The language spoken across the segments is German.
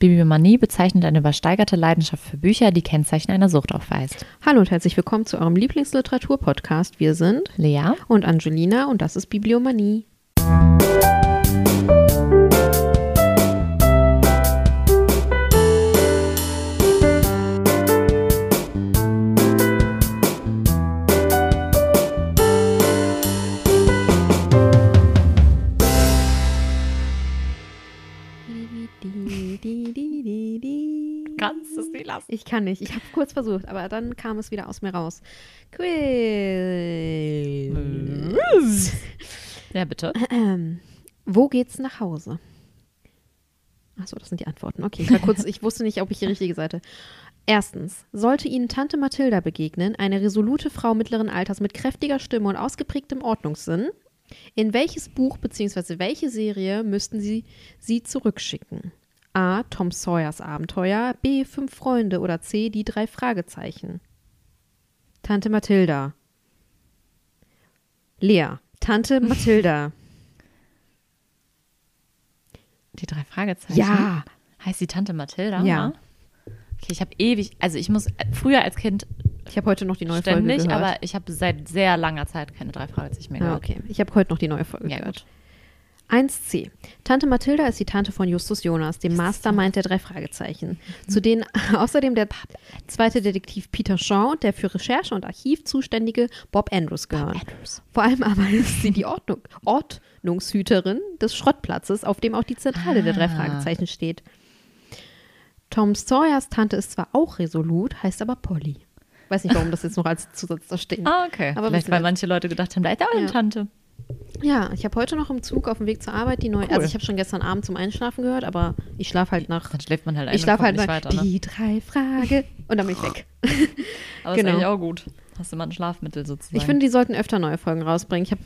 Bibliomanie bezeichnet eine übersteigerte Leidenschaft für Bücher, die Kennzeichen einer Sucht aufweist. Hallo und herzlich willkommen zu eurem Lieblingsliteratur-Podcast. Wir sind Lea und Angelina und das ist Bibliomanie. Ich kann nicht. Ich habe kurz versucht, aber dann kam es wieder aus mir raus. Quiz. Ja, bitte. Ähm, wo geht's nach Hause? Achso, das sind die Antworten. Okay, ich war kurz, ich wusste nicht, ob ich die richtige Seite. Erstens, sollte Ihnen Tante Mathilda begegnen, eine resolute Frau mittleren Alters mit kräftiger Stimme und ausgeprägtem Ordnungssinn, in welches Buch bzw. welche Serie müssten Sie sie zurückschicken? A. Tom Sawyers Abenteuer, B. Fünf Freunde oder C. Die drei Fragezeichen. Tante Mathilda. Lea. Tante Mathilda. Die drei Fragezeichen. Ja. Heißt die Tante Mathilda? Ja. Okay, ich habe ewig, also ich muss früher als Kind Ich habe heute noch die neue ständig, Folge gehört. aber ich habe seit sehr langer Zeit keine drei Fragezeichen mehr ah, gehört. okay. Ich habe heute noch die neue Folge Ja, gehört. gut. 1c. Tante Mathilda ist die Tante von Justus Jonas, dem Mastermind der drei Fragezeichen. Mhm. Zu denen außerdem der zweite Detektiv Peter Shaw und der für Recherche und Archiv zuständige Bob Andrews gehören. Andrews. Vor allem aber ist sie die Ordnung, Ordnungshüterin des Schrottplatzes, auf dem auch die Zentrale der drei Ah. Fragezeichen steht. Tom Sawyers Tante ist zwar auch resolut, heißt aber Polly. Weiß nicht, warum das jetzt noch als Zusatz da steht. Ah, okay. Aber Vielleicht, weil manche Leute gedacht haben, da ist auch eine Ja. Tante. Ja, ich habe heute noch im Zug auf dem Weg zur Arbeit die neue. Cool. Also ich habe schon gestern Abend zum Einschlafen gehört, aber ich schlafe halt nach. Dann schläft man halt ein Ich schlafe halt nicht weiter. Ne? die drei Frage und dann bin ich weg. Aber genau. ist eigentlich auch gut. Hast du mal ein Schlafmittel sozusagen. Ich finde, die sollten öfter neue Folgen rausbringen. Ich habe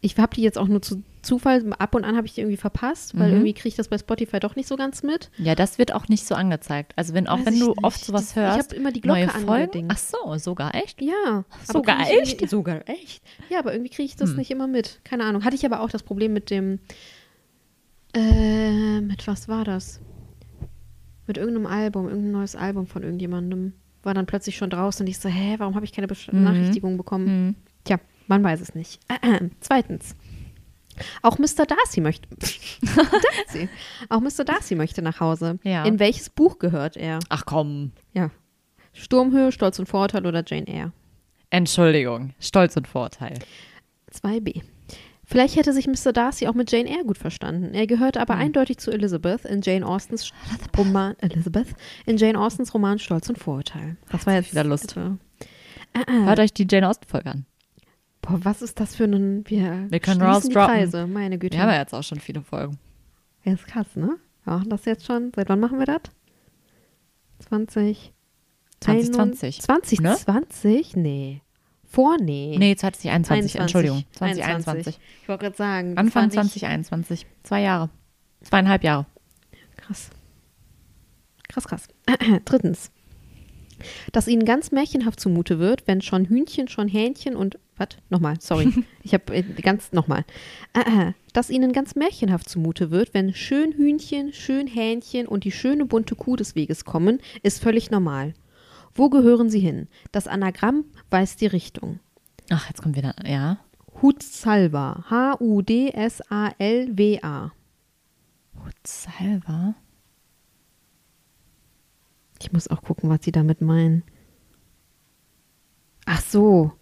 ich hab die jetzt auch nur zu Zufall, ab und an habe ich die irgendwie verpasst, weil Mhm. irgendwie kriege ich das bei Spotify doch nicht so ganz mit. Ja, das wird auch nicht so angezeigt. Also wenn auch Weiß wenn du nicht. oft sowas Das- hörst, Ich habe immer die Glocke angedingt. Ach so, sogar echt? Ja. Sogar echt? irgendwie- Sogar echt? Ja, aber irgendwie kriege ich das Hm. nicht immer mit. Keine Ahnung. Hatte ich aber auch das Problem mit dem. Äh, mit was war das? Mit irgendeinem Album, irgendein neues Album von irgendjemandem. War dann plötzlich schon draußen und ich so, hä, warum habe ich keine Mhm. Benachrichtigung bekommen? Hm. Tja, man weiß es nicht. Zweitens. Auch Mr. Darcy möchte. Darcy. Auch Mr. Darcy möchte nach Hause. Ja. In welches Buch gehört er? Ach komm. Ja. Sturmhöhe, Stolz und Vorurteil oder Jane Eyre? Entschuldigung. Stolz und Vorteil. 2b. Vielleicht hätte sich Mr. Darcy auch mit Jane Eyre gut verstanden. Er gehört aber Hm. eindeutig zu Elizabeth in Jane Austens Roman Elizabeth in Jane Austens Roman Stolz und Vorurteil. Das war jetzt wieder Lust. Äh, äh, Hört euch die Jane Austen-Folge an. Boah, was ist das für ein wir, Wir können raus die. Kreise, meine Güte. Wir haben ja jetzt auch schon viele Folgen. Ja, ist krass, ne? Wir machen das jetzt schon. Seit wann machen wir das? 20 2020. 2020? Nee. Vor, nee. Nee, 2021, 21. Entschuldigung. 2021. Ich wollte gerade sagen. Anfang war nicht- 2021. Zwei Jahre. Zweieinhalb Jahre. Krass. Krass, krass. Drittens. Dass ihnen ganz märchenhaft zumute wird, wenn schon Hühnchen, schon Hähnchen und. Was? Nochmal, sorry. Ich habe äh, ganz. Nochmal. Dass ihnen ganz märchenhaft zumute wird, wenn schön Hühnchen, schön Hähnchen und die schöne bunte Kuh des Weges kommen, ist völlig normal. Wo gehören sie hin? Das Anagramm weist die Richtung. Ach, jetzt kommt wieder. Ja. Hutsalva. H-U-D-S-A-L-W-A. Salva. Ich muss auch gucken, was sie damit meinen. Ach so.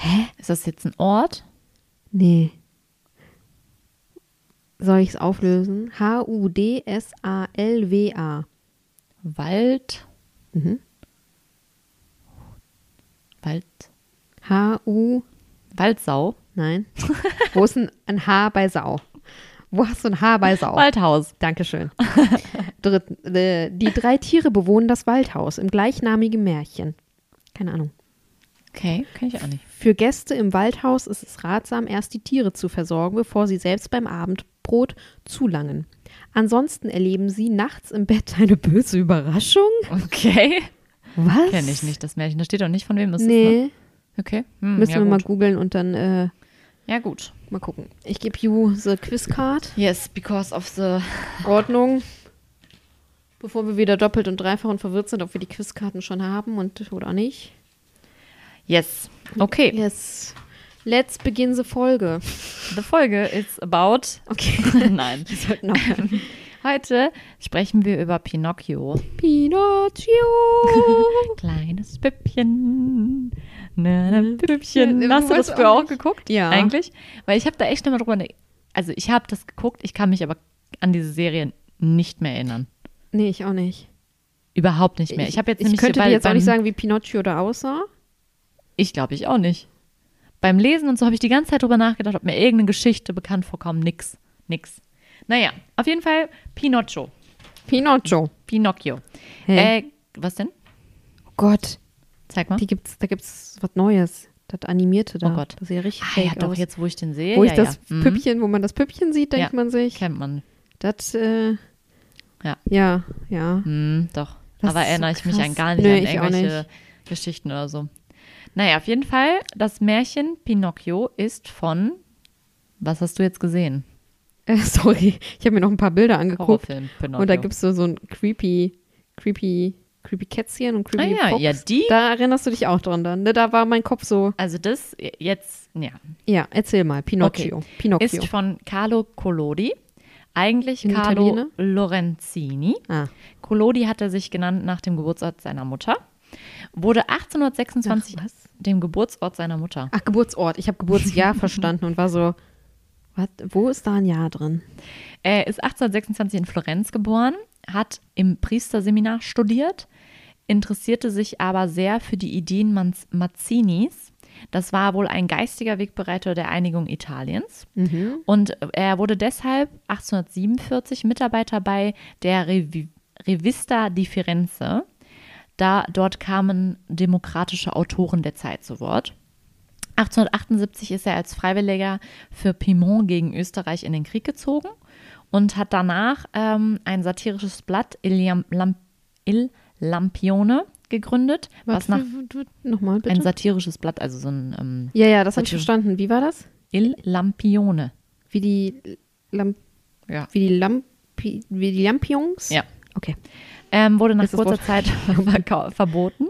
Hä? Ist das jetzt ein Ort? Nee. Soll ich es auflösen? H-U-D-S-A-L-W-A. Wald. Mhm. Wald. H-U. Waldsau. Nein. Wo ist ein, ein H bei Sau? Wo hast du ein H bei Sau? Waldhaus. Dankeschön. Dritt, äh, die drei Tiere bewohnen das Waldhaus im gleichnamigen Märchen. Keine Ahnung. Okay, kenne ich auch nicht. Für Gäste im Waldhaus ist es ratsam, erst die Tiere zu versorgen, bevor sie selbst beim Abendbrot zulangen. Ansonsten erleben sie nachts im Bett eine böse Überraschung. Okay. Was? Kenne ich nicht, das Märchen. Da steht doch nicht, von wem das ist. Nee, Ne? Okay. Hm, müssen ja, wir mal gut. googeln und dann äh, Ja, gut. mal gucken. Ich gebe you the Quizcard. Yes, because of the. Ordnung. Bevor wir wieder doppelt und dreifach und verwirrt sind, ob wir die Quizkarten schon haben und oder nicht. Yes. Okay. Yes. Let's begin the Folge. The Folge is about. Okay. Nein. Wir sollten aufhören. Heute sprechen wir über Pinocchio. Pinocchio. Kleines Püppchen. Na, na, Püppchen. Ja, Hast du das früher auch auch geguckt? Ja. Eigentlich? Weil ich habe da echt nochmal drüber. ne- Also, ich habe das geguckt, ich kann mich aber an diese Serie nicht mehr erinnern. Nee, ich auch nicht. Überhaupt nicht mehr. Ich, habe jetzt ich nämlich könnte dir jetzt auch nicht sagen, wie Pinocchio da aussah. Ich glaube, ich auch nicht. Beim Lesen und so habe ich die ganze Zeit drüber nachgedacht, ob mir irgendeine Geschichte bekannt vorkommt. Nix. Nix. Naja, auf jeden Fall Pinocchio. Pinocchio. Pinocchio. Hä? Äh, was denn? Oh Gott, Zeig mal. die gibt's, da gibt's was Neues. Das Animierte da. Oh Gott. Das sieht ja richtig ah, ja, doch, aus. jetzt, wo ich den sehe. wo ja, ich das ja. Mhm. Püppchen, wo man das Püppchen sieht, denkt man sich, Kennt man. das, äh, Ja. ja, ja. Hm, doch. Das Aber ist so erinnere ich mich an gar nicht Nö, an irgendwelche Geschichten oder so. Naja, auf jeden Fall, das Märchen Pinocchio ist von. Was hast du jetzt gesehen? Äh, sorry, ich habe mir noch ein paar Bilder angeguckt. Und da gibt es so, so ein creepy, creepy, creepy Kätzchen und ah, creepy ja, Fox. ja, die. Da erinnerst du dich auch dran dann. Ne? Da war mein Kopf so, Also das jetzt, ja, ja, erzähl mal, Pinocchio. Pinocchio. ist von Carlo Collodi. Eigentlich Ein Carlo Italiener? Lorenzini. ah. Collodi hatte sich genannt nach dem Geburtsort seiner Mutter. Wurde 1826 Ach, dem Geburtsort seiner Mutter. Ach, Geburtsort. Ich habe Geburtsjahr verstanden und war so, was, wo ist da ein Jahr drin? Er ist 1826 in Florenz geboren, hat im Priesterseminar studiert, interessierte sich aber sehr für die Ideen Mazzinis. Das war wohl ein geistiger Wegbereiter der Einigung Italiens. Mhm. Und er wurde deshalb 1847 Mitarbeiter bei der Revi Revista di Firenze. Da dort kamen demokratische Autoren der Zeit zu Wort. 1878 ist er als Freiwilliger für Piemont gegen Österreich in den Krieg gezogen und hat danach ähm, ein satirisches Blatt Il, Lam Lam Il Lampione gegründet, was, nach Nochmal bitte. ein satirisches Blatt, also so ein ähm, ja, ja, das habe ich verstanden. Wie war das? Il Lampione. Wie die, Lamp Ja. wie die, Lampi wie die Lampions? Ja. Okay. Ähm, wurde nach Ist kurzer Zeit verboten.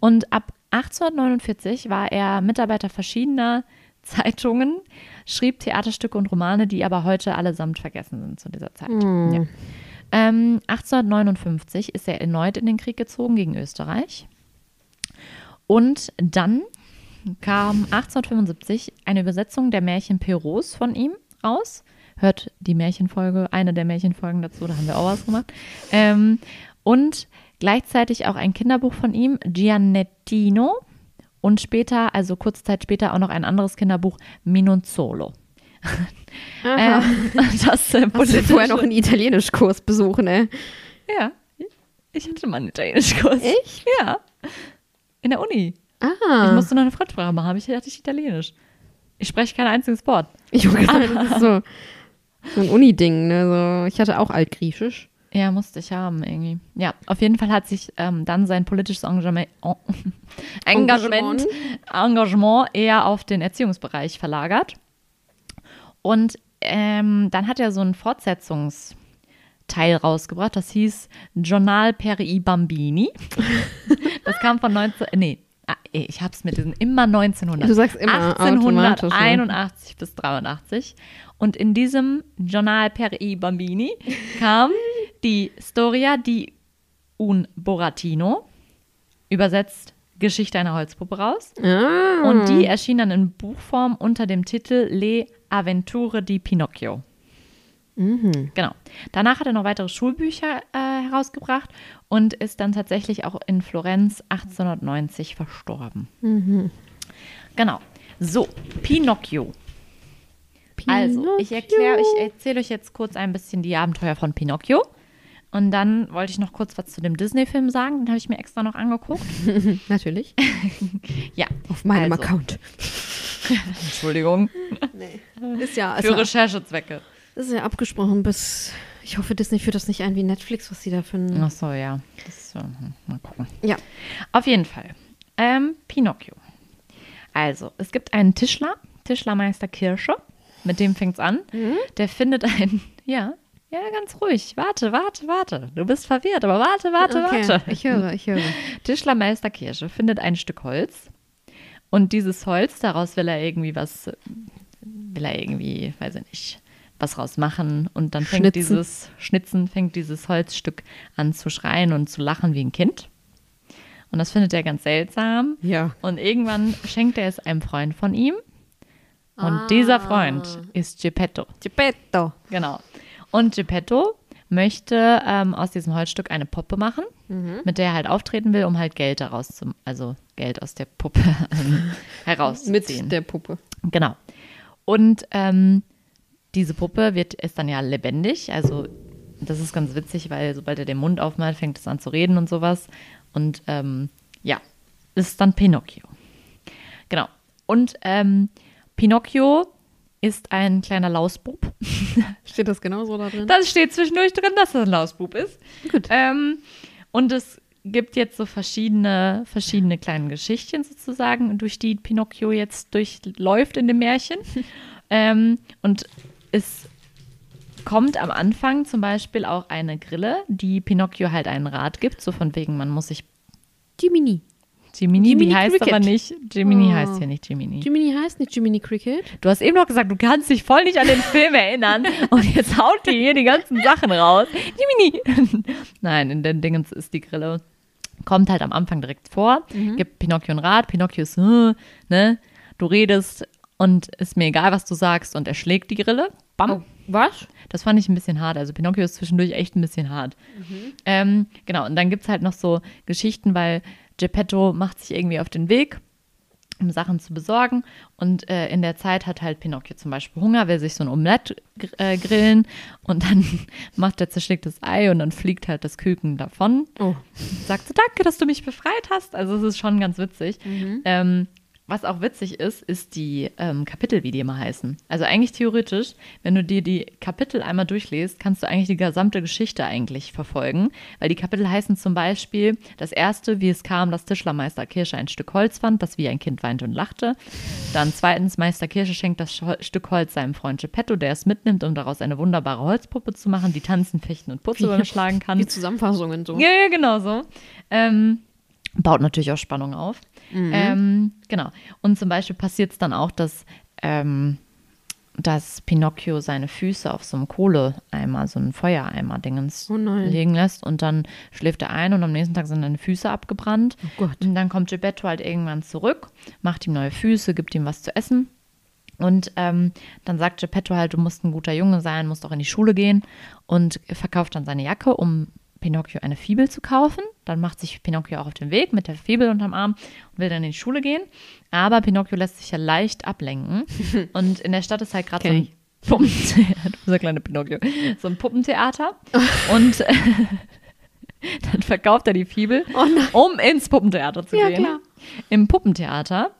Und ab 1849 war er Mitarbeiter verschiedener Zeitungen, schrieb Theaterstücke und Romane, die aber heute allesamt vergessen sind zu dieser Zeit. Hm. Ja. Ähm, 1859 ist er erneut in den Krieg gezogen gegen Österreich. Und dann kam 1875 eine Übersetzung der Märchen Perraults von ihm raus. Hört die Märchenfolge, eine der Märchenfolgen dazu, da haben wir auch was gemacht. Ähm, und gleichzeitig auch ein Kinderbuch von ihm, Giannettino. Und später, also kurze Zeit später, auch noch ein anderes Kinderbuch, Minunzolo. Aha. Ähm, das äh, Hast du vorher noch einen Italienischkurs besuchen, ey? Ja, ich hatte mal einen Italienischkurs. Echt? Ja. In der Uni. Ah. Ich musste noch eine Fremdsprache machen, aber ich hatte ich Italienisch. Ich spreche kein einziges Wort. Ich sagen, das ist so, so ein Uni-Ding, ne? So, ich hatte auch Altgriechisch. Ja, musste ich haben irgendwie. Ja, auf jeden Fall hat sich ähm, dann sein politisches Engagement, Engagement, Engagement eher auf den Erziehungsbereich verlagert. Und ähm, dann hat er so einen Fortsetzungsteil rausgebracht, das hieß Journal per i Bambini. Das kam von 19, nee, ah, ich hab's mit diesen immer 1900. Du sagst immer automatisch, 1881 bis 83. Und in diesem Journal per i Bambini kam die Storia di un Boratino, übersetzt Geschichte einer Holzpuppe raus. Ah. Und die erschien dann in Buchform unter dem Titel Le Avventure di Pinocchio. Mhm. Genau. Danach hat er noch weitere Schulbücher äh, herausgebracht und ist dann tatsächlich auch in Florenz 1890 verstorben. Mhm. Genau. So, Pinocchio. Also, ich erkläre, ich erzähle euch jetzt kurz ein bisschen die Abenteuer von Pinocchio. Und dann wollte ich noch kurz was zu dem Disney-Film sagen. Den habe ich mir extra noch angeguckt. Natürlich. Ja. Auf meinem Also. Account. Entschuldigung. Ist ja, Für ja, Recherchezwecke. ist ja abgesprochen bis. Ich hoffe, Disney führt das nicht ein wie Netflix, was sie da ein. Ach so, ja. Das, äh, mal gucken. Ja. Auf jeden Fall. Ähm, Pinocchio. Also, es gibt einen Tischler, Tischlermeister Kirsche, mit dem fängt es an. Der findet ein, ja, Ja, ganz ruhig. Warte, warte, warte. Du bist verwirrt, aber warte, warte, okay. warte. Ich höre, ich höre. Tischlermeister Kirsche findet ein Stück Holz und dieses Holz, daraus will er irgendwie was, will er irgendwie, weiß ich nicht, was rausmachen und dann fängt Schnitzen. dieses Schnitzen, fängt dieses Holzstück an zu schreien und zu lachen wie ein Kind. Und das findet er ganz seltsam. Ja. Und irgendwann schenkt er es einem Freund von ihm. Und Ah. dieser Freund ist Geppetto. Geppetto. Genau. Und Geppetto möchte ähm, aus diesem Holzstück eine Puppe machen, mit der er halt auftreten will, um halt Geld daraus zu, also Geld aus der Puppe ähm, herauszuziehen. Mit der Puppe. Genau. Und ähm, diese Puppe wird ist dann ja lebendig. Also das ist ganz witzig, weil sobald er den Mund aufmacht, fängt es an zu reden und sowas. Und ähm, ja, ist dann Pinocchio. Genau. Und ähm, Pinocchio ist ein kleiner Lausbub. Steht das genauso da drin? Das steht zwischendurch drin, dass er ein Lausbub ist. Gut. Ähm, und es gibt jetzt so verschiedene, verschiedene kleine Geschichten sozusagen, durch die Pinocchio jetzt durchläuft in dem Märchen. ähm, und es kommt am Anfang zum Beispiel auch eine Grille, die Pinocchio halt einen Rat gibt, so von wegen, man muss sich Jiminy. Jiminy, Jiminy die heißt Cricket. aber nicht, Jiminy Oh. heißt hier nicht Jiminy. Jiminy heißt nicht Jiminy Cricket. Du hast eben noch gesagt, du kannst dich voll nicht an den Film erinnern und jetzt haut die hier die ganzen Sachen raus. Jiminy! Nein, in den Dingens ist die Grille. Kommt halt am Anfang direkt vor, gibt Pinocchio einen Rat. Pinocchio ist, äh, ne, du redest und ist mir egal, was du sagst und er schlägt die Grille. Bam. Oh, was? Das fand ich ein bisschen hart. Also Pinocchio ist zwischendurch echt ein bisschen hart. Ähm, genau, und dann gibt es halt noch so Geschichten, weil Geppetto macht sich irgendwie auf den Weg, um Sachen zu besorgen. Und äh, in der Zeit hat halt Pinocchio zum Beispiel Hunger, will sich so ein Omelett gr- äh, grillen und dann macht er zerschlägtes Ei und dann fliegt halt das Küken davon. Oh. Sagt so, danke, dass du mich befreit hast. Also es ist schon ganz witzig. Ähm, was auch witzig ist, ist die ähm, Kapitel, wie die immer heißen. Also eigentlich theoretisch, wenn du dir die Kapitel einmal durchliest, kannst du eigentlich die gesamte Geschichte eigentlich verfolgen. Weil die Kapitel heißen zum Beispiel, das erste, wie es kam, dass Tischlermeister Kirsche ein Stück Holz fand, das wie ein Kind weinte und lachte. Dann zweitens, Meister Kirsche schenkt das Stück Holz seinem Freund Geppetto, der es mitnimmt, um daraus eine wunderbare Holzpuppe zu machen, die tanzen, fechten und Putze überschlagen kann. Die Zusammenfassungen so. Ja, ja, genau so. Ähm, baut natürlich auch Spannung auf. Ähm, genau. Und zum Beispiel passiert es dann auch, dass, ähm, dass Pinocchio seine Füße auf so einem Kohleeimer, so einem Feuereimer-Dingens Oh legen lässt und dann schläft er ein und am nächsten Tag sind seine Füße abgebrannt. Oh Gott. Und dann kommt Geppetto halt irgendwann zurück, macht ihm neue Füße, gibt ihm was zu essen. Und ähm, dann sagt Geppetto halt, du musst ein guter Junge sein, musst auch in die Schule gehen und verkauft dann seine Jacke, um Pinocchio eine Fibel zu kaufen. Dann macht sich Pinocchio auch auf den Weg mit der Fibel unterm Arm und will dann in die Schule gehen. Aber Pinocchio lässt sich ja leicht ablenken. und in der Stadt ist halt gerade so ein. Puppentheater, dieser kleine Pinocchio, so ein Puppentheater. und äh, dann verkauft er die Fibel, Oh um ins Puppentheater zu Ja, gehen. klar. Im Puppentheater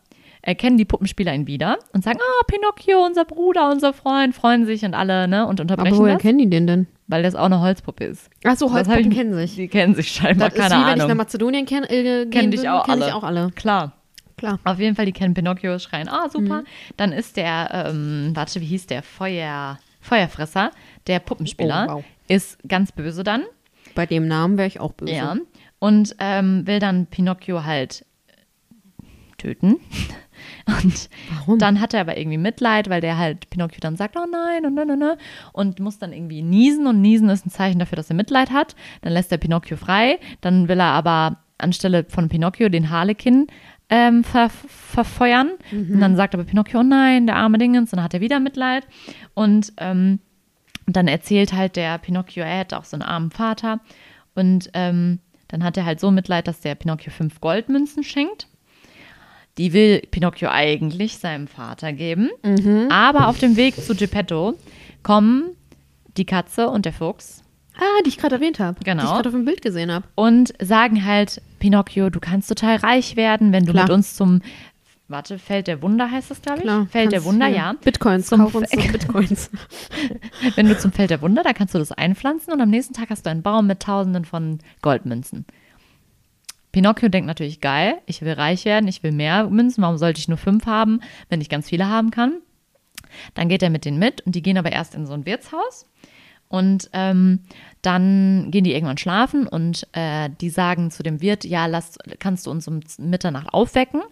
erkennen die Puppenspieler ihn wieder und sagen, ah, Pinocchio, unser Bruder, unser Freund, freuen sich und alle, ne, und Aber unterbrechen woher das, kennen die den denn? weil das auch eine Holzpuppe ist. Ach so, Holzpuppen ich- kennen sich. Die kennen sich scheinbar, Das ist keine wie wenn ich nach Ahnung. Mazedonien kenn, äh, Kennen dich auch kenn alle. ich auch alle. Klar. Klar. Auf jeden Fall, die kennen Pinocchio, schreien, ah, Mhm. super. Dann ist der, ähm, warte, wie hieß der? Feuer, Feuerfresser, der Puppenspieler, Oh, wow. ist ganz böse dann. Bei dem Namen wäre ich auch böse. Ja. Und ähm, will dann Pinocchio halt töten. Und Warum? dann hat er aber irgendwie Mitleid, weil der halt Pinocchio dann sagt, oh nein, und, und, und, und muss dann irgendwie niesen. Und niesen ist ein Zeichen dafür, dass er Mitleid hat. Dann lässt er Pinocchio frei. Dann will er aber anstelle von Pinocchio den Harlekin ähm, ver verfeuern. Und dann sagt aber Pinocchio, oh nein, der arme Dingens. Und dann hat er wieder Mitleid. Und ähm, dann erzählt halt der Pinocchio, er hätte auch so einen armen Vater. Und ähm, dann hat er halt so Mitleid, dass der Pinocchio fünf Goldmünzen schenkt. Die will Pinocchio eigentlich seinem Vater geben. Aber auf dem Weg zu Geppetto kommen die Katze und der Fuchs Ah, die ich gerade erwähnt habe. Genau. Die ich gerade auf dem Bild gesehen habe. und sagen halt, Pinocchio, du kannst total reich werden, wenn du Klar. mit uns zum, warte, Feld der Wunder heißt das, glaube ich? Klar. Feld der Wunder, ja. Bitcoins, Zum kauf uns Bitcoins. Wenn du zum Feld der Wunder, da kannst du das einpflanzen und am nächsten Tag hast du einen Baum mit Tausenden von Goldmünzen. Pinocchio denkt natürlich, geil, ich will reich werden, ich will mehr Münzen, warum sollte ich nur fünf haben, wenn ich ganz viele haben kann? Dann geht er mit denen mit und die gehen aber erst in so ein Wirtshaus Und ähm, dann gehen die irgendwann schlafen und äh, die sagen zu dem Wirt, ja, lass, kannst du uns um Mitternacht aufwecken?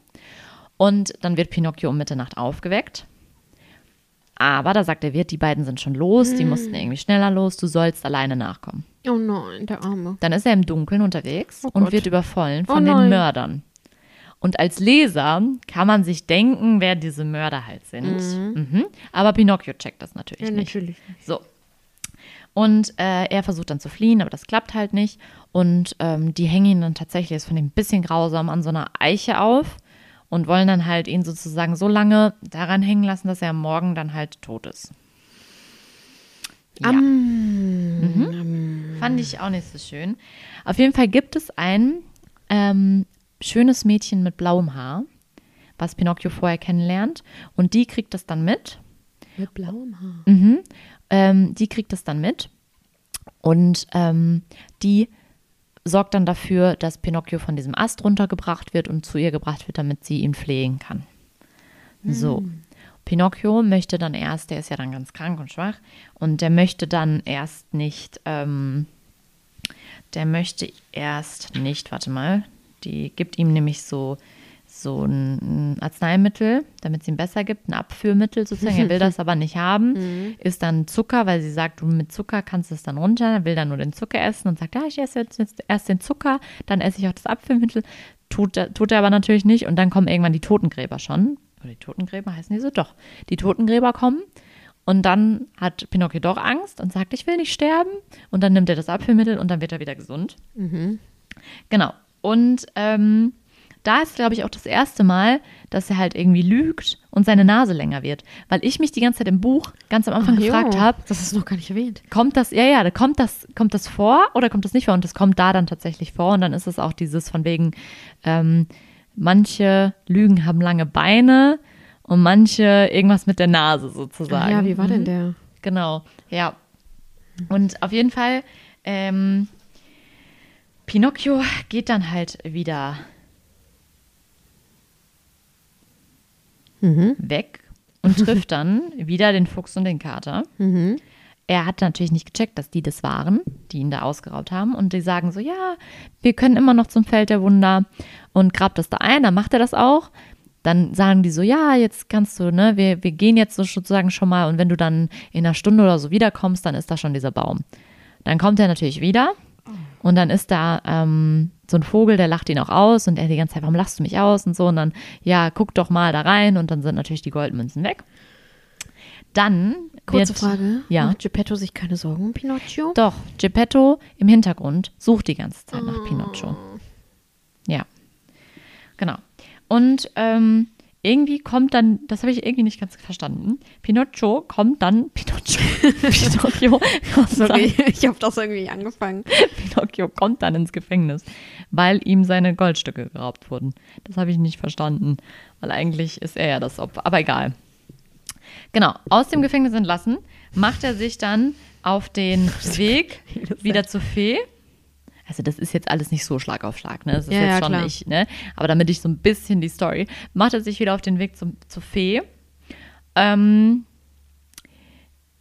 Und dann wird Pinocchio um Mitternacht aufgeweckt. Aber da sagt der Wirt, die beiden sind schon los, die mussten irgendwie schneller los, du sollst alleine nachkommen. Oh nein, der Arme. Dann ist er im Dunkeln unterwegs Oh und wird überfallen Oh von den nein. Mördern. Und als Leser kann man sich denken, wer diese Mörder halt sind. Mhm. Aber Pinocchio checkt das natürlich Ja, nicht. natürlich. So. Und äh, er versucht dann zu fliehen, aber das klappt halt nicht. Und ähm, die hängen ihn dann tatsächlich, das finde ich ein bisschen grausam, an so einer Eiche auf und wollen dann halt ihn sozusagen so lange daran hängen lassen, dass er am Morgen dann halt tot ist. Ja. Mhm. Fand ich auch nicht so schön. Auf jeden Fall gibt es ein ähm, schönes Mädchen mit blauem Haar, was Pinocchio vorher kennenlernt. Und die kriegt das dann mit. Mit blauem Haar. Mhm. Ähm, die kriegt das dann mit. Und ähm, die sorgt dann dafür, dass Pinocchio von diesem Ast runtergebracht wird und zu ihr gebracht wird, damit sie ihn pflegen kann. So. Pinocchio möchte dann erst, der ist ja dann ganz krank und schwach, und der möchte dann erst nicht, ähm, der möchte erst nicht, warte mal, die gibt ihm nämlich so, so ein Arzneimittel, damit es ihm besser gibt, ein Abführmittel sozusagen. Er will das aber nicht haben, ist dann Zucker, weil sie sagt, du mit Zucker kannst du es dann runter. Er will dann nur den Zucker essen und sagt, ja, ich esse jetzt, jetzt erst den Zucker, dann esse ich auch das Abführmittel. Tut, er- tut er aber natürlich nicht und dann kommen irgendwann die Totengräber schon. Oder die Totengräber heißen die so? Doch. Die Totengräber kommen und dann hat Pinocchio doch Angst und sagt, ich will nicht sterben. Und dann nimmt er das Abführmittel und dann wird er wieder gesund. Genau. Und ähm, da ist, glaube ich, auch das erste Mal, dass er halt irgendwie lügt und seine Nase länger wird. Weil ich mich die ganze Zeit im Buch ganz am Anfang Ach, gefragt habe, Das ist noch gar nicht erwähnt. kommt das, ja, ja, da kommt das, kommt das vor oder kommt das nicht vor? Und das kommt da dann tatsächlich vor. Und dann ist es auch dieses von wegen, ähm, manche Lügen haben lange Beine und manche irgendwas mit der Nase sozusagen. Ja, wie war Mhm. denn der? Genau, ja. Und auf jeden Fall, ähm, Pinocchio geht dann halt wieder weg und trifft dann wieder den Fuchs und den Kater. Er hat natürlich nicht gecheckt, dass die das waren, die ihn da ausgeraubt haben. Und die sagen so, ja, wir können immer noch zum Feld der Wunder und grabt das da ein. Dann macht er das auch. Dann sagen die so, ja, jetzt kannst du, ne, wir, wir gehen jetzt so sozusagen schon mal. Und wenn du dann in einer Stunde oder so wiederkommst, dann ist da schon dieser Baum. Dann kommt er natürlich wieder. Und dann ist da ähm, so ein Vogel, der lacht ihn auch aus und er die ganze Zeit, warum lachst du mich aus und so. Und dann, ja, guck doch mal da rein und dann sind natürlich die Goldmünzen weg. Dann Kurze wird, Frage. Ja. Macht Geppetto sich keine Sorgen um Pinocchio? Doch, Geppetto im Hintergrund sucht die ganze Zeit nach Pinocchio. Ja, genau. Und ähm, irgendwie kommt dann, das habe ich irgendwie nicht ganz verstanden, Pinocchio kommt dann, Pinocchio, Pinocchio, kommt Sorry, ich habe das irgendwie angefangen. Dann, Pinocchio kommt dann ins Gefängnis, weil ihm seine Goldstücke geraubt wurden. Das habe ich nicht verstanden, weil eigentlich ist er ja das Opfer, aber egal. Genau, aus dem Gefängnis entlassen, macht er sich dann auf den Weg wieder zur Fee. Also das ist jetzt alles nicht so Schlag auf Schlag, ne? Das ist Ja, jetzt ja, schon klar. nicht, ne? Aber damit ich so ein bisschen die Story, macht er sich wieder auf den Weg zum, zur Fee. Ähm,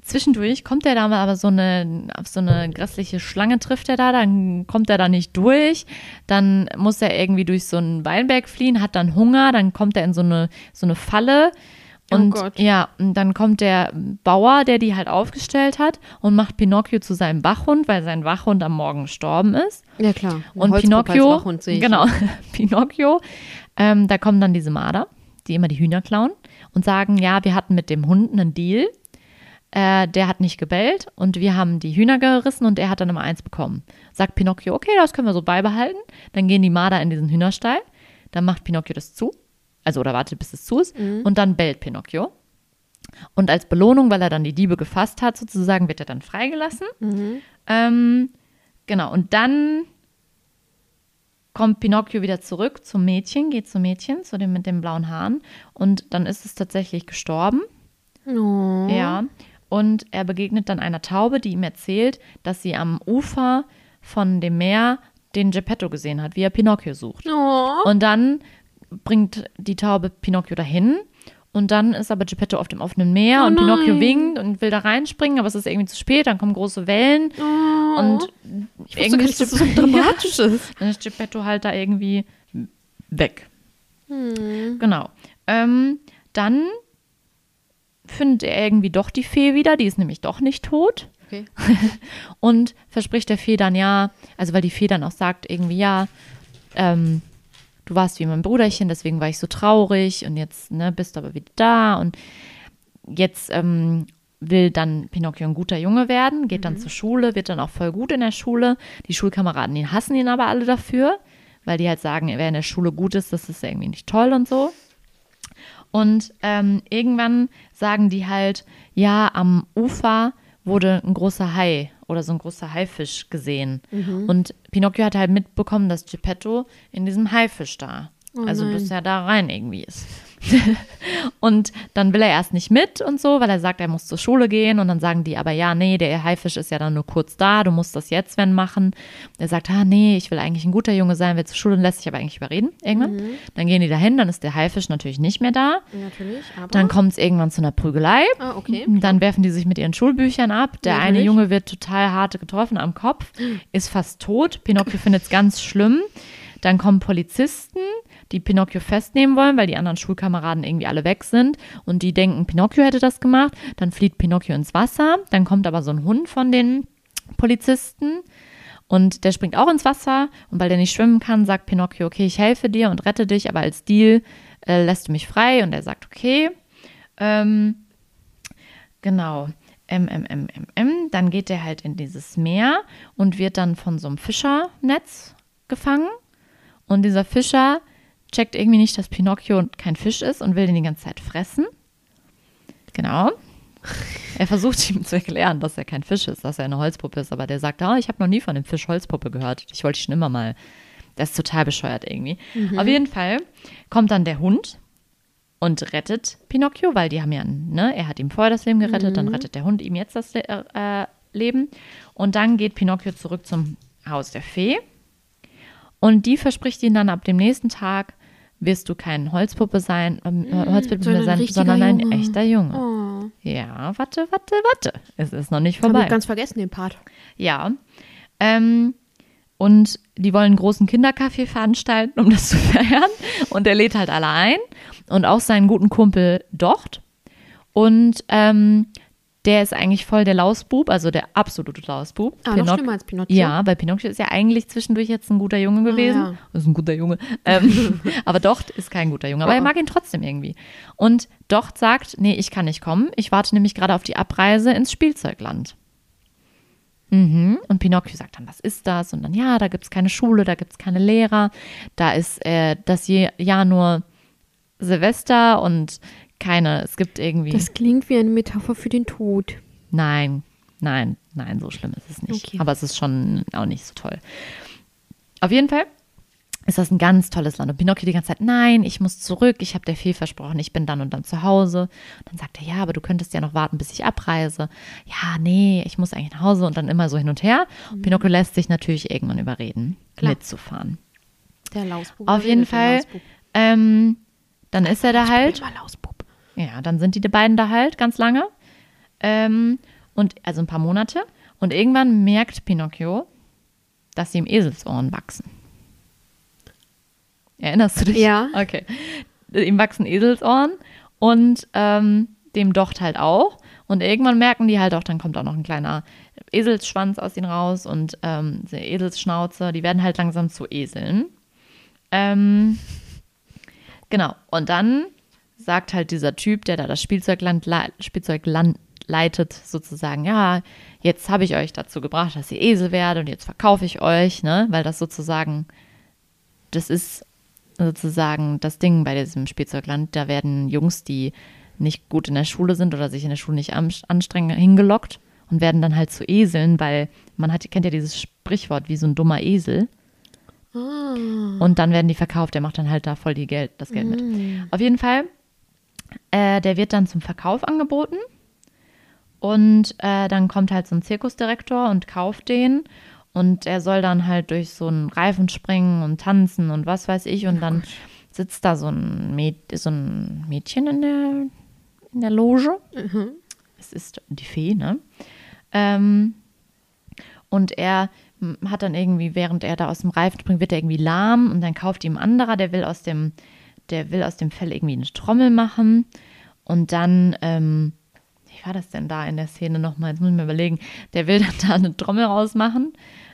zwischendurch kommt er da aber so eine, auf so eine grässliche Schlange trifft er da, dann kommt er da nicht durch, dann muss er irgendwie durch so einen Weinberg fliehen, hat dann Hunger, dann kommt er in so eine, so eine Falle und Gott. ja, und dann kommt der Bauer, der die halt aufgestellt hat und macht Pinocchio zu seinem Wachhund, weil sein Wachhund am Morgen gestorben ist. Ja, klar. Und als Pinocchio, Wachhund sehe ich. genau, Pinocchio, ähm, da kommen dann diese Marder, die immer die Hühner klauen und sagen, ja, wir hatten mit dem Hund einen Deal, äh, der hat nicht gebellt und wir haben die Hühner gerissen und er hat dann immer eins bekommen. Sagt Pinocchio, okay, das können wir so beibehalten. Dann gehen die Marder in diesen Hühnerstall, dann macht Pinocchio das zu, also oder wartet, bis es zu ist und dann bellt Pinocchio. Und als Belohnung, weil er dann die Diebe gefasst hat, sozusagen, wird er dann freigelassen. Ähm, genau, und dann kommt Pinocchio wieder zurück zum Mädchen, geht zum Mädchen, zu dem mit den blauen Haaren. Und dann ist es tatsächlich gestorben. Oh. Ja. Und er begegnet dann einer Taube, die ihm erzählt, dass sie am Ufer von dem Meer den Geppetto gesehen hat, wie er Pinocchio sucht. Oh. Und dann bringt die Taube Pinocchio dahin Und dann ist aber Geppetto auf dem offenen Meer Oh und Pinocchio winkt und will da reinspringen, aber es ist irgendwie zu spät, dann kommen große Wellen Oh. und ich gar nicht, dass es so dramatisch ist. dann ist Geppetto halt da irgendwie weg. Hm. Genau. Ähm, dann findet er irgendwie doch die Fee wieder, die ist nämlich doch nicht tot. Okay. Und verspricht der Fee dann ja, also weil die Fee dann auch sagt, irgendwie, ja, ähm, du warst wie mein Bruderchen, deswegen war ich so traurig und jetzt ne, bist du aber wieder da und jetzt ähm, will dann Pinocchio ein guter Junge werden, geht dann zur Schule, wird dann auch voll gut in der Schule. Die Schulkameraden, die hassen ihn aber alle dafür, weil die halt sagen, wer in der Schule gut ist, das ist irgendwie nicht toll und so. Und ähm, irgendwann sagen die halt, ja, am Ufer wurde ein großer Hai oder so ein großer Haifisch gesehen. Und Pinocchio hat halt mitbekommen, dass Geppetto in diesem Haifisch da, Oh also nein. bis er da rein irgendwie ist. und dann will er erst nicht mit und so, weil er sagt, er muss zur Schule gehen. Und dann sagen die aber, ja, nee, der Haifisch ist ja dann nur kurz da, du musst das jetzt, wenn, machen. Er sagt, ah, nee, ich will eigentlich ein guter Junge sein, will zur Schule und lässt sich aber eigentlich überreden irgendwann. Dann gehen die dahin, dann ist der Haifisch natürlich nicht mehr da. Natürlich, aber. Dann kommt es irgendwann zu einer Prügelei. ah, okay. Dann werfen die sich mit ihren Schulbüchern ab. Der Natürlich. eine Junge wird total hart getroffen am Kopf, ist fast tot. Pinocchio findet es ganz schlimm. Dann kommen Polizisten, die Pinocchio festnehmen wollen, weil die anderen Schulkameraden irgendwie alle weg sind. Und die denken, Pinocchio hätte das gemacht. Dann flieht Pinocchio ins Wasser. Dann kommt aber so ein Hund von den Polizisten. Und der springt auch ins Wasser. Und weil der nicht schwimmen kann, sagt Pinocchio, okay, ich helfe dir und rette dich, aber als Deal äh, lässt du mich frei. Und er sagt, okay. Ähm, Genau. M, M, M, M, M. Dann geht er halt in dieses Meer und wird dann von so einem Fischernetz gefangen. Und dieser Fischer checkt irgendwie nicht, dass Pinocchio kein Fisch ist und will den die ganze Zeit fressen. Genau. Er versucht ihm zu erklären, dass er kein Fisch ist, dass er eine Holzpuppe ist, aber der sagt, ah, ich habe noch nie von dem Fisch Holzpuppe gehört. Ich wollte schon immer mal. Das ist total bescheuert irgendwie. Auf jeden Fall kommt dann der Hund und rettet Pinocchio, weil die haben ja, ne, er hat ihm vorher das Leben gerettet, dann rettet der Hund ihm jetzt das Le äh, Leben. Und dann geht Pinocchio zurück zum Haus der Fee. Und die verspricht ihn dann ab dem nächsten Tag, wirst du kein Holzpuppe sein, ähm, Holzpuppe sondern mehr ein sein, sondern ein Junge. echter Junge. Oh, Ja, warte, warte, warte. Es ist noch nicht vorbei. ich ganz vergessen, den Part. Ja. Ähm, und die wollen einen großen Kinderkaffee veranstalten, um das zu feiern. Und er lädt halt alle ein. Und auch seinen guten Kumpel Docht. Und ähm, der ist eigentlich voll der Lausbub, also der absolute Lausbub. Ah, noch Pinoc- schlimmer als Pinocchio. Ja, weil Pinocchio ist ja eigentlich zwischendurch jetzt ein guter Junge gewesen. ja. Das ist ein guter Junge. Ähm, aber Docht ist kein guter Junge. Aber er Oh. mag ihn trotzdem irgendwie. Und Docht sagt, nee, ich kann nicht kommen. Ich warte nämlich gerade auf die Abreise ins Spielzeugland. Mhm. Und Pinocchio sagt dann, was ist das? Und dann, ja, da gibt es keine Schule, da gibt es keine Lehrer. Da ist äh, das Jahr nur Silvester und keine, es gibt irgendwie. Das klingt wie eine Metapher für den Tod. Nein, nein, nein, so schlimm ist es nicht. Okay. Aber es ist schon auch nicht so toll. Auf jeden Fall ist das ein ganz tolles Land. Und Pinocchio die ganze Zeit, nein, ich muss zurück, ich habe der Fee versprochen, ich bin dann und dann zu Hause. Und dann sagt er, ja, aber du könntest ja noch warten, bis ich abreise. Ja, nee, ich muss eigentlich nach Hause und dann immer so hin und her. Und Pinocchio lässt sich natürlich irgendwann überreden, Klar. mitzufahren. Der Lausbub. Auf jeden Fall, ähm, dann ist er da halt. Ja, dann sind die beiden da halt ganz lange. Ähm, und also ein paar Monate. Und irgendwann merkt Pinocchio, dass ihm Eselsohren wachsen. Erinnerst du dich? Ja. Okay. Ihm wachsen Eselsohren und ähm, dem Docht halt auch. Und irgendwann merken die halt auch, dann kommt auch noch ein kleiner Eselsschwanz aus ihnen raus und ähm, diese Eselsschnauze, die werden halt langsam zu Eseln. Ähm, genau. Und dann sagt halt dieser Typ, der da das Spielzeugland, Spielzeugland leitet, sozusagen, ja, jetzt habe ich euch dazu gebracht, dass ihr Esel werdet und jetzt verkaufe ich euch, ne? Weil das sozusagen, das ist sozusagen das Ding bei diesem Spielzeugland. Da werden Jungs, die nicht gut in der Schule sind oder sich in der Schule nicht anstrengen, hingelockt und werden dann halt zu Eseln, weil man hat, kennt ja dieses Sprichwort wie so ein dummer Esel. Ah. Und dann werden die verkauft. Der macht dann halt da voll die Geld, das Geld mit. Auf jeden Fall, äh, der wird dann zum Verkauf angeboten. Und äh, dann kommt halt so ein Zirkusdirektor und kauft den. Und er soll dann halt durch so einen Reifen springen und tanzen und was weiß ich. Und dann sitzt da so ein, Mäd so ein Mädchen in der, in der Loge. Mhm. Es ist die Fee, ne? Ähm, und er hat dann irgendwie, während er da aus dem Reifen springt, wird er irgendwie lahm und dann kauft ihm ein anderer, der will aus dem, der will aus dem Fell irgendwie eine Trommel machen. Und dann, ähm, wie war das denn da in der Szene nochmal? Jetzt muss ich mir überlegen. Der will dann da eine Trommel rausmachen,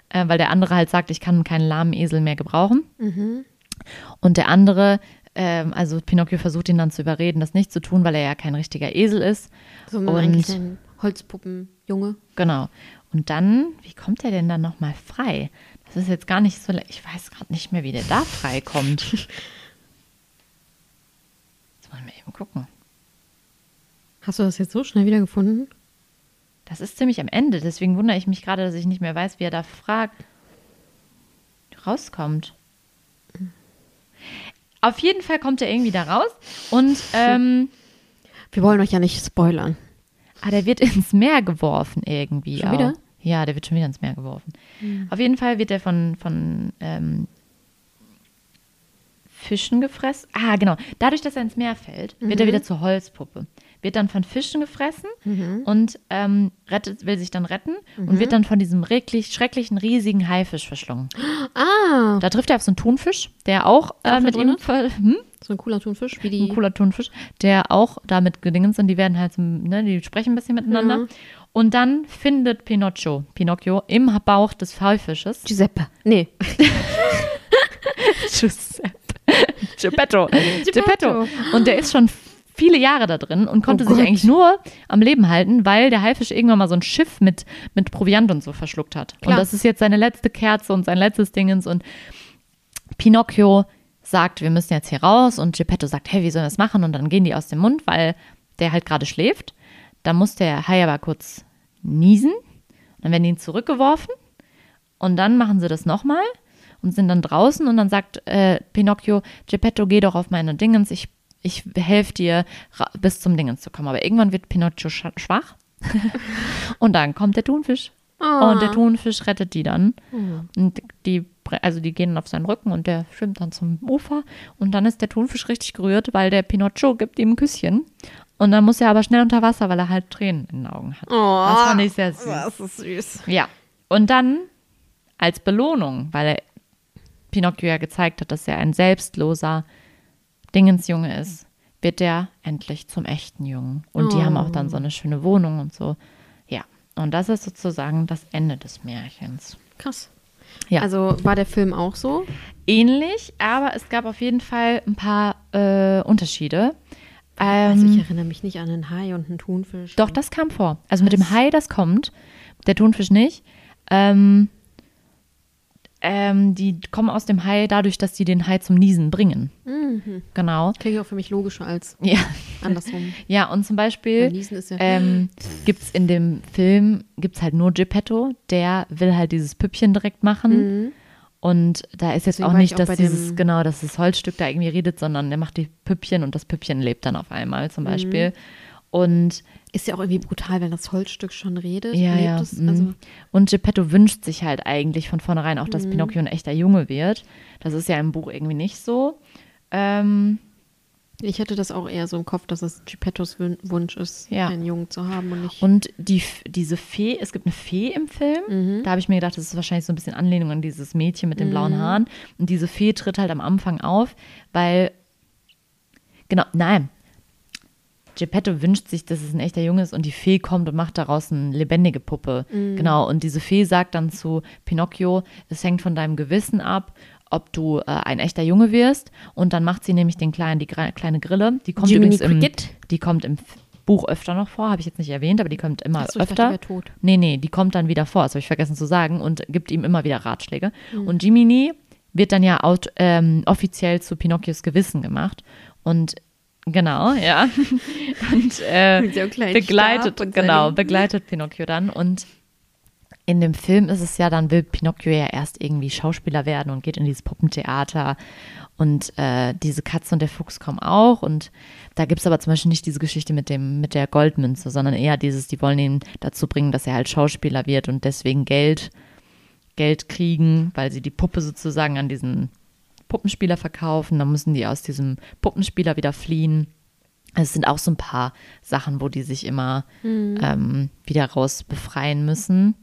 äh, weil der andere halt sagt, ich kann keinen lahmen Esel mehr gebrauchen. Mhm. Und der andere, ähm, also Pinocchio versucht ihn dann zu überreden, das nicht zu tun, weil er ja kein richtiger Esel ist. Sondern Und- eigentlich ein Holzpuppenjunge. Genau. Und dann, wie kommt er denn dann nochmal frei? Das ist jetzt gar nicht so, ich weiß gerade nicht mehr, wie der da frei kommt. Wollen wir eben gucken. Hast du das jetzt so schnell wiedergefunden? Das ist ziemlich am Ende, deswegen wundere ich mich gerade, dass ich nicht mehr weiß, wie er da fragt, rauskommt. Auf jeden Fall kommt er irgendwie da raus und ähm, Wir wollen euch ja nicht spoilern. ah, der wird ins Meer geworfen irgendwie. Schon auch. wieder? Ja, der wird schon wieder ins Meer geworfen. Auf jeden Fall wird er von, von ähm, Fischen gefressen. Ah, genau. Dadurch, dass er ins Meer fällt, wird er wieder zur Holzpuppe. Wird dann von Fischen gefressen und ähm, rettet, will sich dann retten und wird dann von diesem reglich, schrecklichen, riesigen Haifisch verschlungen. Ah, Da trifft er auf so einen Thunfisch, der auch äh, mit ihm hm? so ein cooler Thunfisch, wie die. ein cooler Thunfisch, der auch damit gedingens und die werden halt, so, ne, die sprechen ein bisschen miteinander. Mhm. Und dann findet Pinocchio, Pinocchio im Bauch des Haifisches Giuseppe. Nee. Giuseppe. Geppetto. Geppetto. Und der ist schon viele Jahre da drin und konnte Oh sich eigentlich nur am Leben halten, weil der Haifisch irgendwann mal so ein Schiff mit, mit Proviant und so verschluckt hat. Klar. Und das ist jetzt seine letzte Kerze und sein letztes Dingens und Pinocchio sagt, wir müssen jetzt hier raus und Geppetto sagt, hey, wie sollen wir das machen? Und dann gehen die aus dem Mund, weil der halt gerade schläft. Da muss der Hai aber kurz niesen. Dann werden die ihn zurückgeworfen und dann machen sie das nochmal und sind dann draußen und dann sagt äh, Pinocchio, Geppetto, geh doch auf meine Dingens, ich, ich helfe dir bis zum Dingens zu kommen. Aber irgendwann wird Pinocchio scha- schwach und dann kommt der Thunfisch. Ah. Und der Thunfisch rettet die dann. Mhm. Und die, also die gehen auf seinen Rücken und der schwimmt dann zum Ufer. Und dann ist der Thunfisch richtig gerührt, weil der Pinocchio gibt ihm ein Küsschen. Und dann muss er aber schnell unter Wasser, weil er halt Tränen in den Augen hat. Oh, Das fand ich sehr süß. Das ist süß. Ja. Und dann als Belohnung, weil er Pinocchio ja gezeigt hat, dass er ein selbstloser Dingensjunge ist, wird er endlich zum echten Jungen. Und die haben auch dann so eine schöne Wohnung und so. Ja. Und das ist sozusagen das Ende des Märchens. Krass. Ja. Also war der Film auch so? Ähnlich, aber es gab auf jeden Fall ein paar äh, Unterschiede. Ähm, Also ich erinnere mich nicht an einen Hai und einen Thunfisch. Doch, das kam vor. Also mit dem Hai, das kommt. Der Thunfisch nicht. Ähm, ähm, die kommen aus dem Hai dadurch, dass die den Hai zum Niesen bringen. Mhm. Genau. Klingt auch für mich logischer als Ja, andersrum. ja und zum Beispiel ja. ähm, gibt es in dem Film gibt's halt nur Geppetto, der will halt dieses Püppchen direkt machen. Mhm. Und da ist jetzt Deswegen auch nicht, auch dass dieses, genau, dass das Holzstück da irgendwie redet, sondern der macht die Püppchen und das Püppchen lebt dann auf einmal Mhm. zum Beispiel. Und Ist ja auch irgendwie brutal, wenn das Holzstück schon redet. Ja, ja. Es, mhm. also, und Geppetto wünscht sich halt eigentlich von vornherein auch, Mhm. dass Pinocchio ein echter Junge wird. Das ist ja im Buch irgendwie nicht so. Ähm, ich hätte das auch eher so im Kopf, dass es Geppettos Wunsch ist, Ja. einen Jungen zu haben und nicht. und die, diese Fee, es gibt eine Fee im Film. Mhm. Da habe ich mir gedacht, das ist wahrscheinlich so ein bisschen Anlehnung an dieses Mädchen mit den blauen Haaren. Und diese Fee tritt halt am Anfang auf, weil, genau, nein. Geppetto wünscht sich, dass es ein echter Junge ist und die Fee kommt und macht daraus eine lebendige Puppe. Genau, und diese Fee sagt dann zu Pinocchio, es hängt von deinem Gewissen ab, ob du äh, ein echter Junge wirst. Und dann macht sie nämlich den kleinen, die kleine Grille. Die kommt Jiminy übrigens im, die kommt im Buch öfter noch vor, habe ich jetzt nicht erwähnt, aber die kommt immer Ach so, ich dachte, öfter. tot. Nee, nee, die kommt dann wieder vor, das habe ich vergessen zu sagen, und gibt ihm immer wieder Ratschläge. Mhm. Und Jiminy wird dann ja aut, ähm, offiziell zu Pinocchios Gewissen gemacht. Und genau, ja. und äh, begleitet, und genau, begleitet Pinocchio dann. Und in dem Film ist es ja, dann will Pinocchio ja erst irgendwie Schauspieler werden und geht in dieses Puppentheater. Und äh, diese Katze und der Fuchs kommen auch. Und da gibt es aber zum Beispiel nicht diese Geschichte mit, dem, mit der Goldmünze, sondern eher dieses, die wollen ihn dazu bringen, dass er halt Schauspieler wird und deswegen Geld, Geld kriegen, weil sie die Puppe sozusagen an diesen Puppenspieler verkaufen, dann müssen die aus diesem Puppenspieler wieder fliehen. Also Es sind auch so ein paar Sachen, wo die sich immer ähm, wieder raus befreien müssen.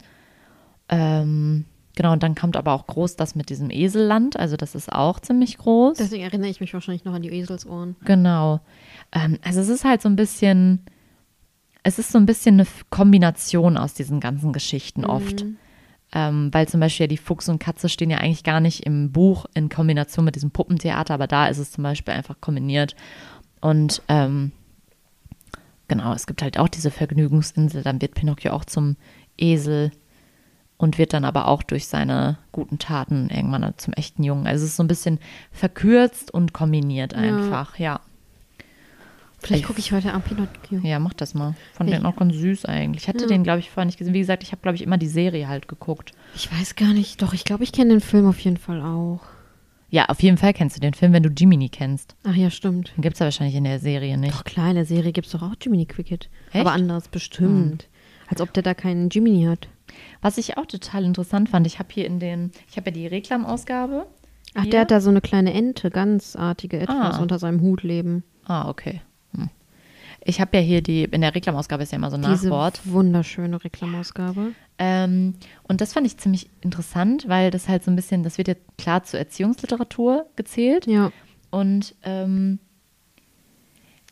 Ähm, genau, und dann kommt aber auch groß das mit diesem Eselland, also das ist auch ziemlich groß. Deswegen erinnere ich mich wahrscheinlich noch an die Eselsohren. Genau. Ähm, also es ist halt so ein bisschen, es ist so ein bisschen eine Kombination aus diesen ganzen Geschichten oft. Ähm, weil zum Beispiel ja die Fuchs und Katze stehen ja eigentlich gar nicht im Buch in Kombination mit diesem Puppentheater, aber da ist es zum Beispiel einfach kombiniert. Und ähm, genau, es gibt halt auch diese Vergnügungsinsel, dann wird Pinocchio auch zum Esel und wird dann aber auch durch seine guten Taten irgendwann zum echten Jungen. Also es ist so ein bisschen verkürzt und kombiniert einfach, ja. Vielleicht Ich- gucke ich heute an Pinocchio. Ja, mach das mal. Fand Ich- den auch ganz süß eigentlich. Ich hatte Ja. den, glaube ich, vorher nicht gesehen. Wie gesagt, ich habe, glaube ich, immer die Serie halt geguckt. Ich weiß gar nicht. Doch, ich glaube, ich kenne den Film auf jeden Fall auch. Ja, auf jeden Fall kennst du den Film, wenn du Jiminy kennst. Ach ja, stimmt. Den gibt es ja wahrscheinlich in der Serie nicht. Doch, klar, in der Serie gibt es doch auch Jiminy Cricket. Echt? Aber anderes bestimmt. Als ob der da keinen Jiminy hat. Was ich auch total interessant fand, ich habe hier in den, ich habe ja die Reklamausgabe. Ach, Hier? der hat da so eine kleine Ente, ganzartige etwas Ah. unter seinem Hut leben. Ah, okay. Ich habe ja hier die, in der Reklamausgabe ist ja immer so ein Diese Nachwort. wunderschöne Reklamausgabe. Ähm, und das fand ich ziemlich interessant, weil das halt so ein bisschen, das wird ja klar zur Erziehungsliteratur gezählt. Ja. Und ähm,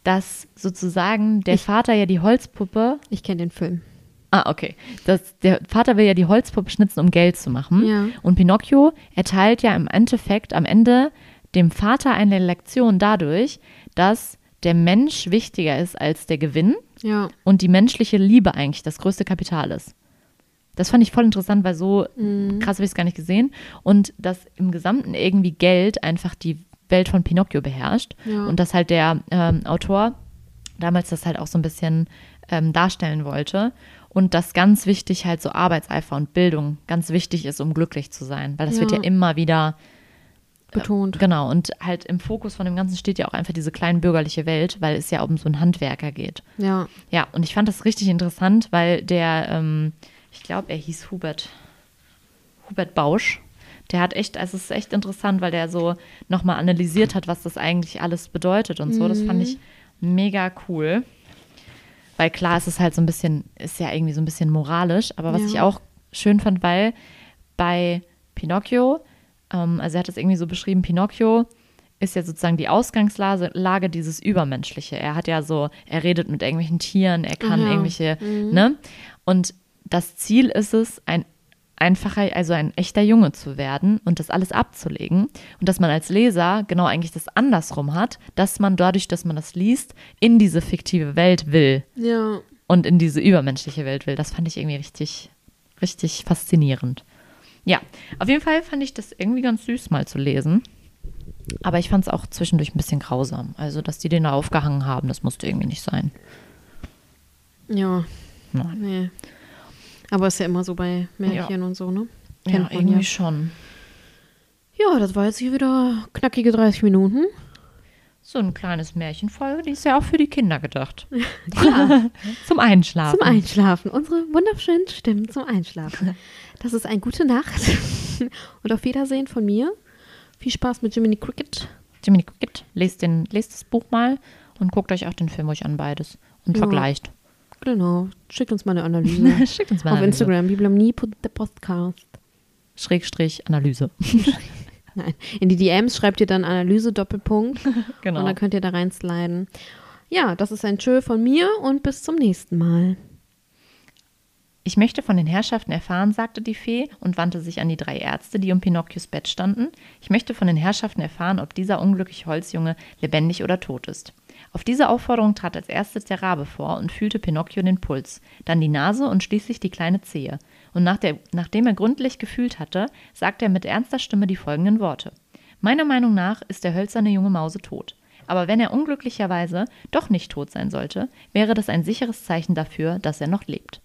dass sozusagen der Vater ja die Holzpuppe Ich kenne den Film. Ah, okay. Das, der Vater will ja die Holzpuppe schnitzen, um Geld zu machen. Ja. Und Pinocchio erteilt ja im Endeffekt am Ende dem Vater eine Lektion dadurch, dass der Mensch wichtiger ist als der Gewinn Ja. und die menschliche Liebe eigentlich das größte Kapital ist. Das fand ich voll interessant, weil so Mhm. krass habe ich es gar nicht gesehen. Und dass im Gesamten irgendwie Geld einfach die Welt von Pinocchio beherrscht. Ja. Und dass halt der ähm, Autor damals das halt auch so ein bisschen ähm, darstellen wollte. Und dass ganz wichtig halt so Arbeitseifer und Bildung ganz wichtig ist, um glücklich zu sein. Weil das wird Ja. ja immer wieder Betont. Genau, und halt im Fokus von dem Ganzen steht ja auch einfach diese kleinbürgerliche Welt, weil es ja um so einen Handwerker geht. Ja. Ja, und ich fand das richtig interessant, weil der, ähm, ich glaube, er hieß Hubert, Hubert Bausch. Der hat echt, also es ist echt interessant, weil der so nochmal analysiert hat, was das eigentlich alles bedeutet und so. Das fand ich mega cool. Weil klar, es ist halt so ein bisschen, ist ja irgendwie so ein bisschen moralisch, aber was Ja. ich auch schön fand, weil bei Pinocchio, also er hat es irgendwie so beschrieben, Pinocchio ist ja sozusagen die Ausgangslage Lage dieses Übermenschliche. Er hat ja so, er redet mit irgendwelchen Tieren, er kann Ach ja. irgendwelche, ne? Und das Ziel ist es, ein einfacher, also ein echter Junge zu werden und das alles abzulegen. Und dass man als Leser genau eigentlich das andersrum hat, dass man dadurch, dass man das liest, in diese fiktive Welt will Ja. und in diese übermenschliche Welt will. Das fand ich irgendwie richtig, richtig faszinierend. Ja, auf jeden Fall fand ich das irgendwie ganz süß mal zu lesen. Aber ich fand es auch zwischendurch ein bisschen grausam. Also, dass die den da aufgehangen haben, das musste irgendwie nicht sein. Ja. Nein. Nee. Aber ist ja immer so bei Märchen und so, ne? Ja, Kennt man irgendwie ja. schon. Ja, das war jetzt hier wieder knackige 30 Minuten. So ein kleines Märchenfolge, die ist ja auch für die Kinder gedacht. Klar. Zum Einschlafen. Zum Einschlafen. Unsere wunderschönen Stimmen zum Einschlafen. Das ist eine gute Nacht. Und auf Wiedersehen von mir. Viel Spaß mit Jiminy Cricket. Jiminy Cricket, lest, den, lest das Buch mal und guckt euch auch den Film ruhig an beides und Ja. vergleicht. Genau. Schickt uns mal eine Analyse. Schickt uns mal auf eine Analyse. Instagram. Biblamnie, der Podcast. Schrägstrich Analyse. Nein. In die DMs schreibt ihr dann Analyse Doppelpunkt. genau. Und dann könnt ihr da reinsliden. Ja, das ist ein Tschö von mir und bis zum nächsten Mal. Ich möchte von den Herrschaften erfahren, sagte die Fee und wandte sich an die drei Ärzte, die um Pinocchios Bett standen. Ich möchte von den Herrschaften erfahren, ob dieser unglückliche Holzjunge lebendig oder tot ist. Auf diese Aufforderung trat als erstes der Rabe vor und fühlte Pinocchio den Puls, dann die Nase und schließlich die kleine Zehe. Und nach der, nachdem er gründlich gefühlt hatte, sagte er mit ernster Stimme die folgenden Worte. Meiner Meinung nach ist der hölzerne junge Mause tot. Aber wenn er unglücklicherweise doch nicht tot sein sollte, wäre das ein sicheres Zeichen dafür, dass er noch lebt.